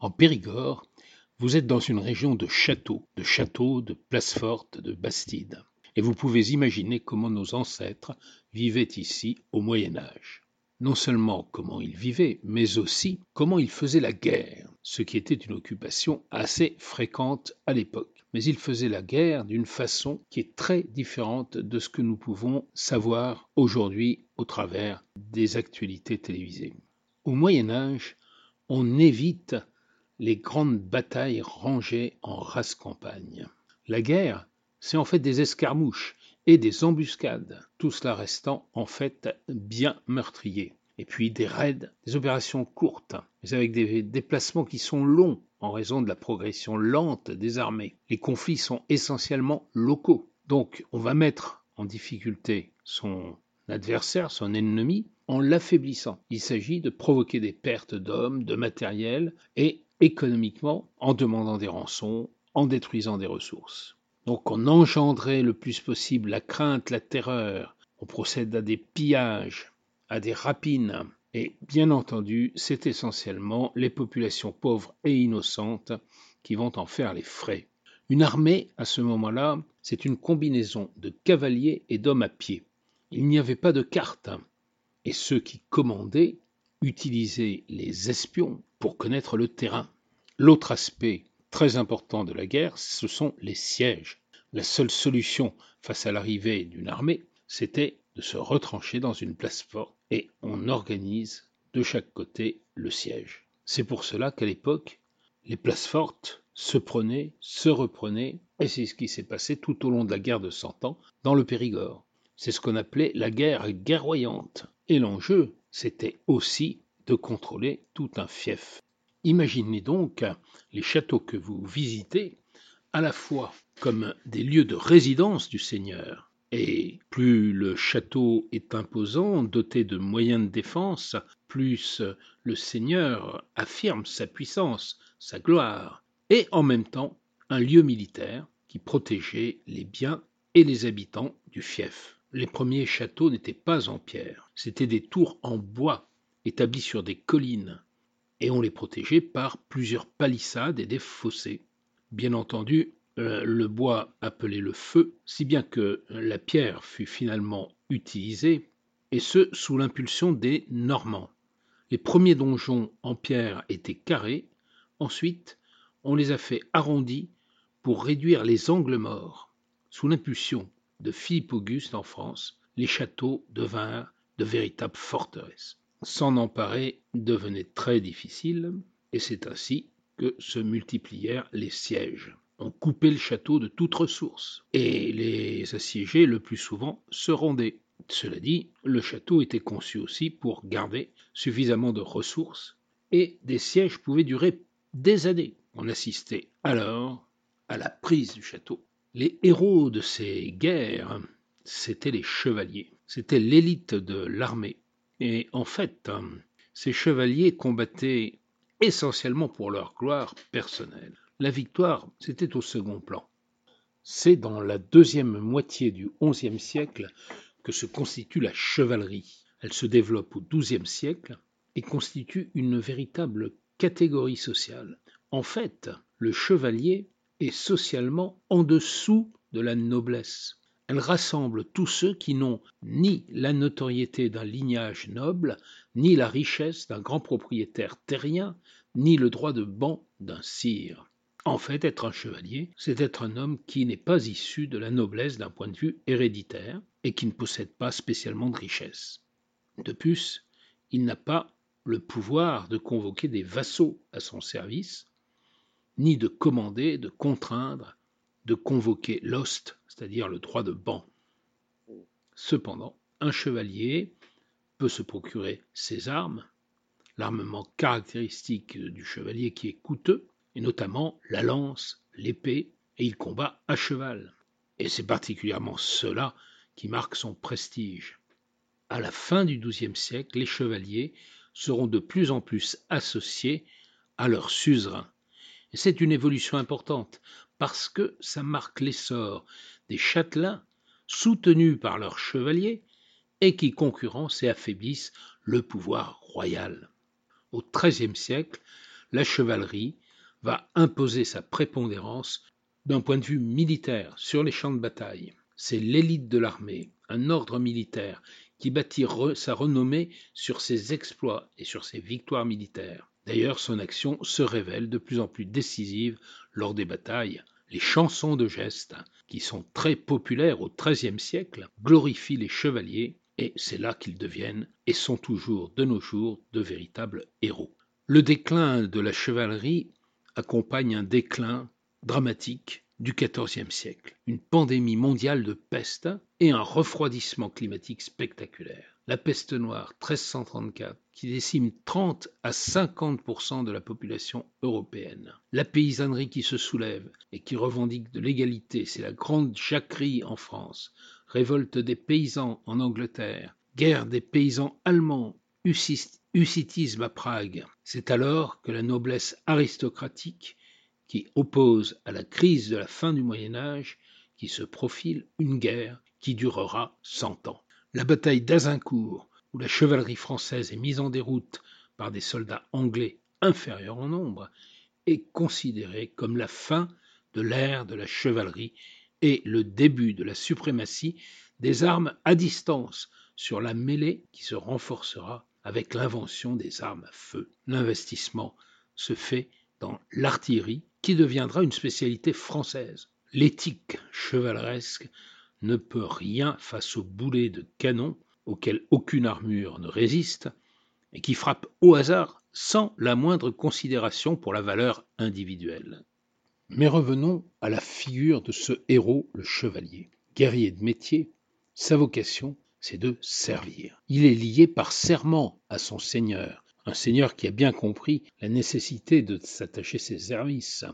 En Périgord, vous êtes dans une région de châteaux, de châteaux, de places fortes, de bastides. Et vous pouvez imaginer comment nos ancêtres vivaient ici au Moyen Âge. Non seulement comment ils vivaient, mais aussi comment ils faisaient la guerre, ce qui était une occupation assez fréquente à l'époque. Mais ils faisaient la guerre d'une façon qui est très différente de ce que nous pouvons savoir aujourd'hui au travers des actualités télévisées. Au Moyen Âge, on évite les grandes batailles rangées en race campagne. La guerre, c'est en fait des escarmouches et des embuscades, tout cela restant en fait bien meurtrier. Et puis des raids, des opérations courtes, mais avec des déplacements qui sont longs en raison de la progression lente des armées. Les conflits sont essentiellement locaux. Donc on va mettre en difficulté son adversaire, son ennemi, en l'affaiblissant. Il s'agit de provoquer des pertes d'hommes, de matériel et économiquement en demandant des rançons, en détruisant des ressources. Donc on engendrait le plus possible la crainte, la terreur, on procède à des pillages, à des rapines, et bien entendu, c'est essentiellement les populations pauvres et innocentes qui vont en faire les frais. Une armée, à ce moment-là, c'est une combinaison de cavaliers et d'hommes à pied. Il n'y avait pas de cartes, et ceux qui commandaient utilisaient les espions pour connaître le terrain. L'autre aspect très important de la guerre, ce sont les sièges. La seule solution face à l'arrivée d'une armée, c'était de se retrancher dans une place forte et on organise de chaque côté le siège. C'est pour cela qu'à l'époque, les places fortes se prenaient, se reprenaient, et c'est ce qui s'est passé tout au long de la guerre de Cent Ans dans le Périgord. C'est ce qu'on appelait la guerre guerroyante. Et l'enjeu, c'était aussi de contrôler tout un fief. Imaginez donc les châteaux que vous visitez à la fois comme des lieux de résidence du seigneur, et plus le château est imposant, doté de moyens de défense, plus le seigneur affirme sa puissance, sa gloire, et en même temps un lieu militaire qui protégeait les biens et les habitants du fief. Les premiers châteaux n'étaient pas en pierre, c'étaient des tours en bois établis sur des collines, et on les protégeait par plusieurs palissades et des fossés. Bien entendu, euh, le bois appelait le feu, si bien que la pierre fut finalement utilisée, et ce sous l'impulsion des Normands. Les premiers donjons en pierre étaient carrés, ensuite on les a fait arrondis pour réduire les angles morts. Sous l'impulsion de Philippe Auguste en France, les châteaux devinrent de véritables forteresses. S'en emparer devenait très difficile, et c'est ainsi que se multiplièrent les sièges. On coupait le château de toute ressource, et les assiégés, le plus souvent, se rendaient. Cela dit, le château était conçu aussi pour garder suffisamment de ressources, et des sièges pouvaient durer des années. On assistait alors à la prise du château. Les héros de ces guerres, c'étaient les chevaliers, c'était l'élite de l'armée. Et en fait, euh, ces chevaliers combattaient essentiellement pour leur gloire personnelle. La victoire, c'était au second plan. C'est dans la deuxième moitié du XIe siècle que se constitue la chevalerie. Elle se développe au XIIe siècle et constitue une véritable catégorie sociale. En fait, le chevalier est socialement en dessous de la noblesse. Elle rassemble tous ceux qui n'ont ni la notoriété d'un lignage noble, ni la richesse d'un grand propriétaire terrien, ni le droit de ban d'un sire. En fait, être un chevalier, c'est être un homme qui n'est pas issu de la noblesse d'un point de vue héréditaire et qui ne possède pas spécialement de richesse. De plus, il n'a pas le pouvoir de convoquer des vassaux à son service, ni de commander, de contraindre de convoquer l'ost, c'est-à-dire le droit de ban. Cependant, un chevalier peut se procurer ses armes, l'armement caractéristique du chevalier qui est coûteux, et notamment la lance, l'épée, et il combat à cheval. Et c'est particulièrement cela qui marque son prestige. À la fin du XIIe siècle, les chevaliers seront de plus en plus associés à leur suzerain. Et c'est une évolution importante, parce que ça marque l'essor des châtelains soutenus par leurs chevaliers et qui concurrencent et affaiblissent le pouvoir royal. Au XIIIe siècle, la chevalerie va imposer sa prépondérance d'un point de vue militaire sur les champs de bataille. C'est l'élite de l'armée, un ordre militaire qui bâtit sa renommée sur ses exploits et sur ses victoires militaires. D'ailleurs, son action se révèle de plus en plus décisive lors des batailles. Les chansons de geste, qui sont très populaires au XIIIe siècle, glorifient les chevaliers et c'est là qu'ils deviennent et sont toujours de nos jours de véritables héros. Le déclin de la chevalerie accompagne un déclin dramatique du XIVe siècle, une pandémie mondiale de peste et un refroidissement climatique spectaculaire. La peste noire 1334 qui décime 30 à 50% de la population européenne. La paysannerie qui se soulève et qui revendique de l'égalité, c'est la grande jacquerie en France, révolte des paysans en Angleterre, guerre des paysans allemands, hussitisme à Prague. C'est alors que la noblesse aristocratique qui oppose à la crise de la fin du Moyen Âge, qui se profile une guerre qui durera cent ans. La bataille d'Azincourt, où la chevalerie française est mise en déroute par des soldats anglais inférieurs en nombre, est considérée comme la fin de l'ère de la chevalerie et le début de la suprématie des armes à distance sur la mêlée qui se renforcera avec l'invention des armes à feu. L'investissement se fait dans l'artillerie qui deviendra une spécialité française. L'éthique chevaleresque ne peut rien face aux boulets de canon auxquels aucune armure ne résiste et qui frappent au hasard sans la moindre considération pour la valeur individuelle. Mais revenons à la figure de ce héros, le chevalier. Guerrier de métier, sa vocation, c'est de servir. Il est lié par serment à son seigneur, un seigneur qui a bien compris la nécessité de s'attacher ses services.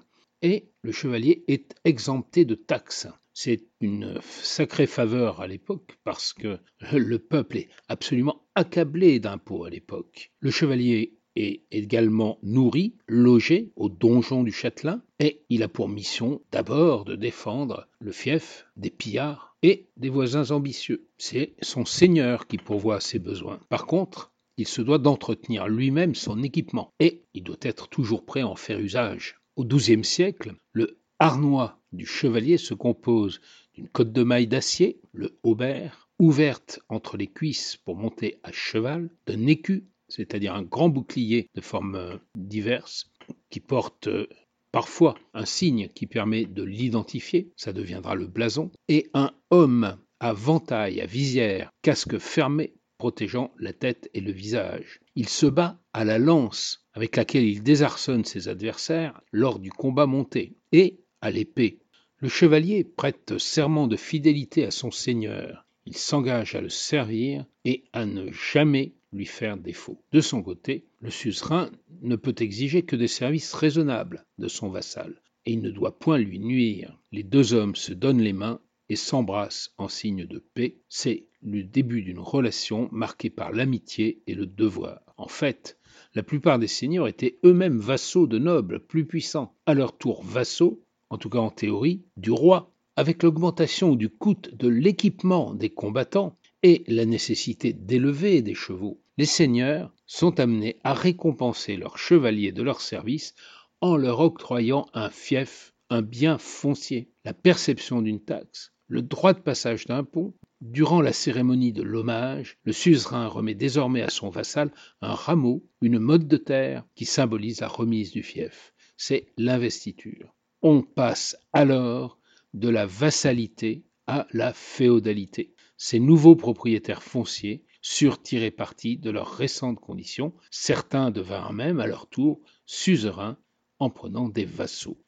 Et le chevalier est exempté de taxes. C'est une sacrée faveur à l'époque parce que le peuple est absolument accablé d'impôts à l'époque. Le chevalier est également nourri, logé au donjon du châtelain, et il a pour mission d'abord de défendre le fief des pillards et des voisins ambitieux. C'est son seigneur qui pourvoit ses besoins. Par contre, il se doit d'entretenir lui-même son équipement et il doit être toujours prêt à en faire usage. Au XIIe siècle, le harnois du chevalier se compose d'une cotte de maille d'acier, le haubert, ouverte entre les cuisses pour monter à cheval, d'un écu, c'est-à-dire un grand bouclier de formes diverses, qui porte euh, parfois un signe qui permet de l'identifier, ça deviendra le blason, et un homme à ventaille, à visière, casque fermé protégeant la tête et le visage. Il se bat à la lance avec laquelle il désarçonne ses adversaires lors du combat monté, et à l'épée. Le chevalier prête serment de fidélité à son seigneur. Il s'engage à le servir et à ne jamais lui faire défaut. De son côté, le suzerain ne peut exiger que des services raisonnables de son vassal, et il ne doit point lui nuire. Les deux hommes se donnent les mains et s'embrassent en signe de paix, c'est le début d'une relation marquée par l'amitié et le devoir. En fait, la plupart des seigneurs étaient eux-mêmes vassaux de nobles plus puissants, à leur tour vassaux, en tout cas en théorie, du roi. Avec l'augmentation du coût de l'équipement des combattants et la nécessité d'élever des chevaux, les seigneurs sont amenés à récompenser leurs chevaliers de leur service en leur octroyant un fief, un bien foncier, la perception d'une taxe, le droit de passage d'un pont, durant la cérémonie de l'hommage, le suzerain remet désormais à son vassal un rameau, une mode de terre qui symbolise la remise du fief. C'est l'investiture. On passe alors de la vassalité à la féodalité. Ces nouveaux propriétaires fonciers surent tirer parti de leurs récentes conditions. Certains devinrent même à leur tour suzerains en prenant des vassaux.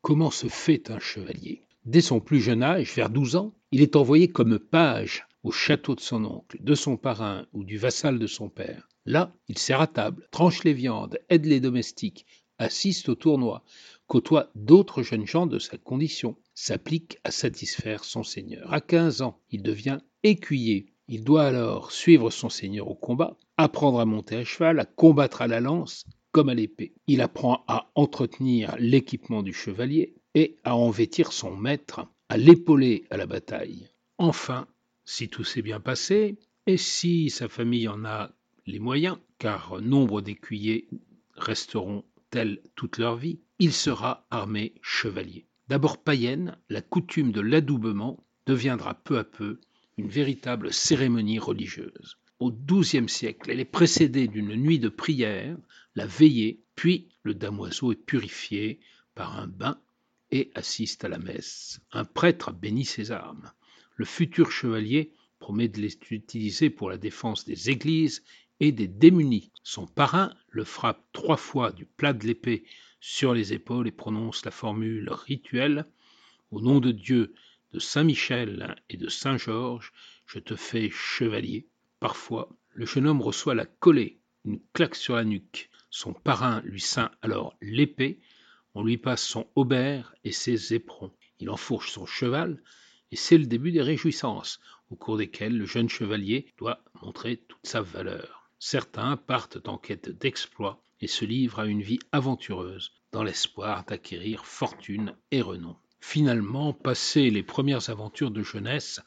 Comment se fait un chevalier? Dès son plus jeune âge, vers douze ans, il est envoyé comme page au château de son oncle, de son parrain ou du vassal de son père. Là, il sert à table, tranche les viandes, aide les domestiques, assiste au tournoi, côtoie d'autres jeunes gens de sa condition, s'applique à satisfaire son seigneur. À quinze ans, il devient écuyer. Il doit alors suivre son seigneur au combat, apprendre à monter à cheval, à combattre à la lance comme à l'épée. Il apprend à entretenir l'équipement du chevalier, et à en vêtir son maître, à l'épauler à la bataille. Enfin, si tout s'est bien passé, et si sa famille en a les moyens, car nombre d'écuyers resteront telle toute leur vie, il sera armé chevalier. D'abord païenne, la coutume de l'adoubement deviendra peu à peu une véritable cérémonie religieuse. Au XIIe siècle, elle est précédée d'une nuit de prière, la veillée, puis le damoiseau est purifié par un bain et assiste à la messe. Un prêtre bénit ses armes. Le futur chevalier promet de les utiliser pour la défense des églises et des démunis. Son parrain le frappe trois fois du plat de l'épée sur les épaules et prononce la formule rituelle Au nom de Dieu, de Saint Michel et de Saint Georges, je te fais chevalier. Parfois, le jeune homme reçoit la collée, une claque sur la nuque. Son parrain lui ceint alors l'épée, on lui passe son haubert et ses éperons. Il enfourche son cheval, et c'est le début des réjouissances, au cours desquelles le jeune chevalier doit montrer toute sa valeur. Certains partent en quête d'exploits et se livrent à une vie aventureuse, dans l'espoir d'acquérir fortune et renom. Finalement, passées les premières aventures de jeunesse,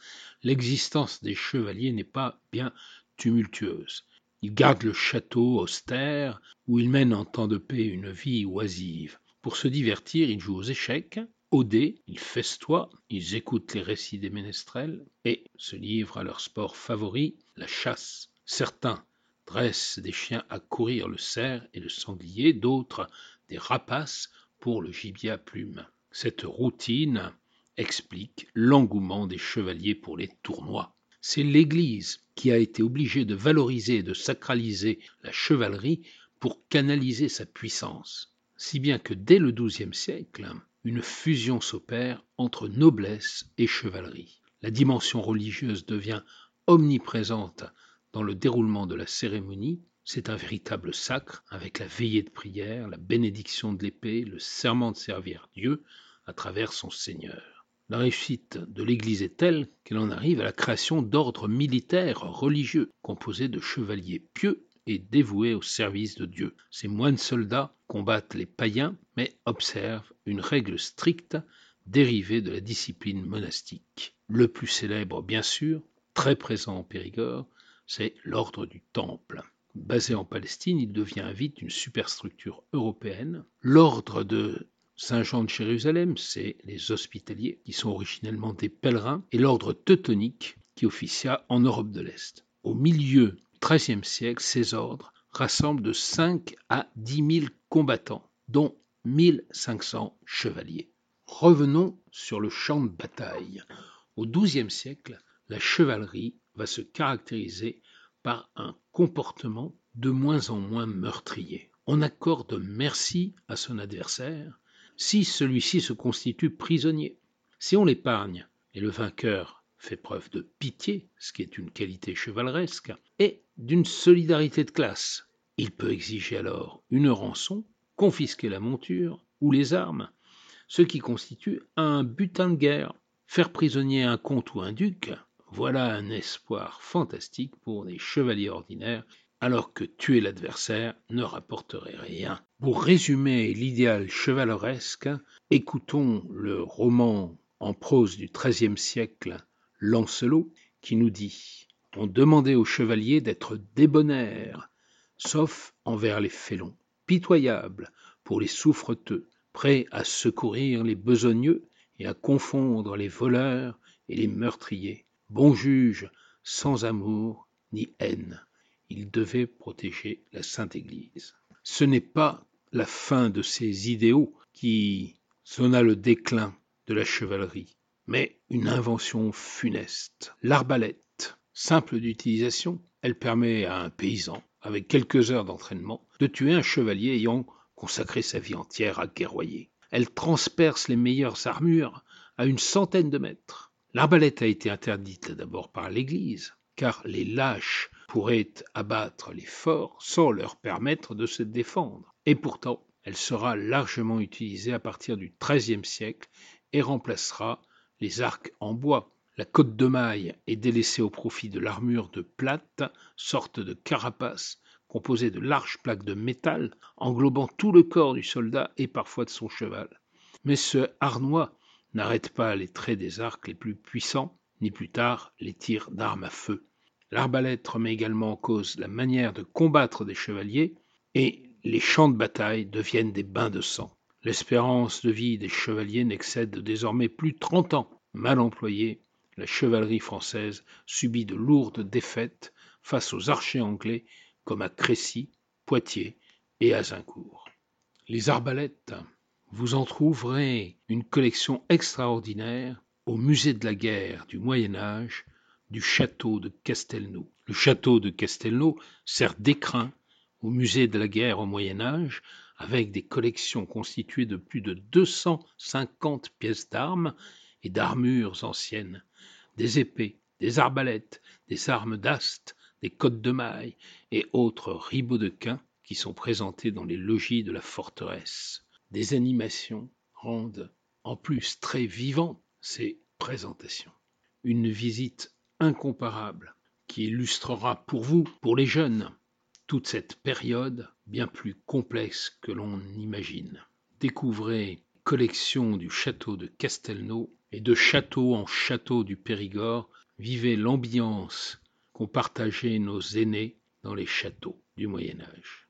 l'existence des chevaliers n'est pas bien tumultueuse. Ils gardent le château austère, où ils mènent en temps de paix une vie oisive. Pour se divertir, ils jouent aux échecs, au dé, ils festoient, ils écoutent les récits des ménestrels et se livrent à leur sport favori, la chasse. Certains dressent des chiens à courir le cerf et le sanglier, d'autres des rapaces pour le gibier à plumes. Cette routine explique l'engouement des chevaliers pour les tournois. C'est l'Église qui a été obligée de valoriser et de sacraliser la chevalerie pour canaliser sa puissance, si bien que dès le XIIe siècle, une fusion s'opère entre noblesse et chevalerie. La dimension religieuse devient omniprésente dans le déroulement de la cérémonie. C'est un véritable sacre avec la veillée de prière, la bénédiction de l'épée, le serment de servir Dieu à travers son Seigneur. La réussite de l'Église est telle qu'elle en arrive à la création d'ordres militaires religieux composés de chevaliers pieux et dévoués au service de Dieu. Ces moines soldats combattent les païens, mais observent une règle stricte dérivée de la discipline monastique. Le plus célèbre, bien sûr, très présent en Périgord, c'est l'ordre du Temple. Basé en Palestine, il devient vite une superstructure européenne. L'ordre de Saint-Jean de Jérusalem, c'est les hospitaliers, qui sont originellement des pèlerins, et l'ordre teutonique, qui officia en Europe de l'Est. Au milieu XIIIe siècle, ces ordres rassemblent de 5 à 10 000 combattants, dont 1500 chevaliers. Revenons sur le champ de bataille. Au XIIe siècle, la chevalerie va se caractériser par un comportement de moins en moins meurtrier. On accorde merci à son adversaire si celui-ci se constitue prisonnier. Si on l'épargne et le vainqueur fait preuve de pitié, ce qui est une qualité chevaleresque, et d'une solidarité de classe. Il peut exiger alors une rançon, confisquer la monture ou les armes, ce qui constitue un butin de guerre. Faire prisonnier un comte ou un duc, voilà un espoir fantastique pour des chevaliers ordinaires, alors que tuer l'adversaire ne rapporterait rien. Pour résumer l'idéal chevaleresque, écoutons le roman en prose du XIIIe siècle Lancelot, qui nous dit On demandait aux chevaliers d'être débonnaires, sauf envers les félons, pitoyables pour les souffreteux, prêts à secourir les besogneux et à confondre les voleurs et les meurtriers. Bon juge, sans amour ni haine. Il devait protéger la Sainte Église. Ce n'est pas la fin de ces idéaux qui sonna le déclin de la chevalerie mais une invention funeste. L'arbalète, simple d'utilisation, elle permet à un paysan, avec quelques heures d'entraînement, de tuer un chevalier ayant consacré sa vie entière à guerroyer. Elle transperce les meilleures armures à une centaine de mètres. L'arbalète a été interdite d'abord par l'Église, car les lâches pourraient abattre les forts sans leur permettre de se défendre. Et pourtant, elle sera largement utilisée à partir du XIIIe siècle et remplacera les arcs en bois. La côte de maille est délaissée au profit de l'armure de plate, sorte de carapace composée de larges plaques de métal englobant tout le corps du soldat et parfois de son cheval. Mais ce harnois n'arrête pas les traits des arcs les plus puissants, ni plus tard les tirs d'armes à feu. L'arbalète remet également en cause la manière de combattre des chevaliers, et les champs de bataille deviennent des bains de sang. L'espérance de vie des chevaliers n'excède désormais plus trente ans. Mal employée, la chevalerie française subit de lourdes défaites face aux archers anglais comme à Crécy, Poitiers et Azincourt. Les arbalètes, vous en trouverez une collection extraordinaire au musée de la guerre du Moyen Âge du château de Castelnau. Le château de Castelnau sert d'écrin au musée de la guerre au Moyen Âge avec des collections constituées de plus de 250 pièces d'armes et d'armures anciennes, des épées, des arbalètes, des armes d'ast, des côtes de mailles et autres ribaudequins qui sont présentés dans les logis de la forteresse. Des animations rendent en plus très vivantes ces présentations. Une visite incomparable qui illustrera pour vous, pour les jeunes, toute cette période bien plus complexe que l'on imagine. Découvrez collection du château de Castelnau et de château en château du Périgord, vivez l'ambiance qu'ont partagé nos aînés dans les châteaux du Moyen Âge.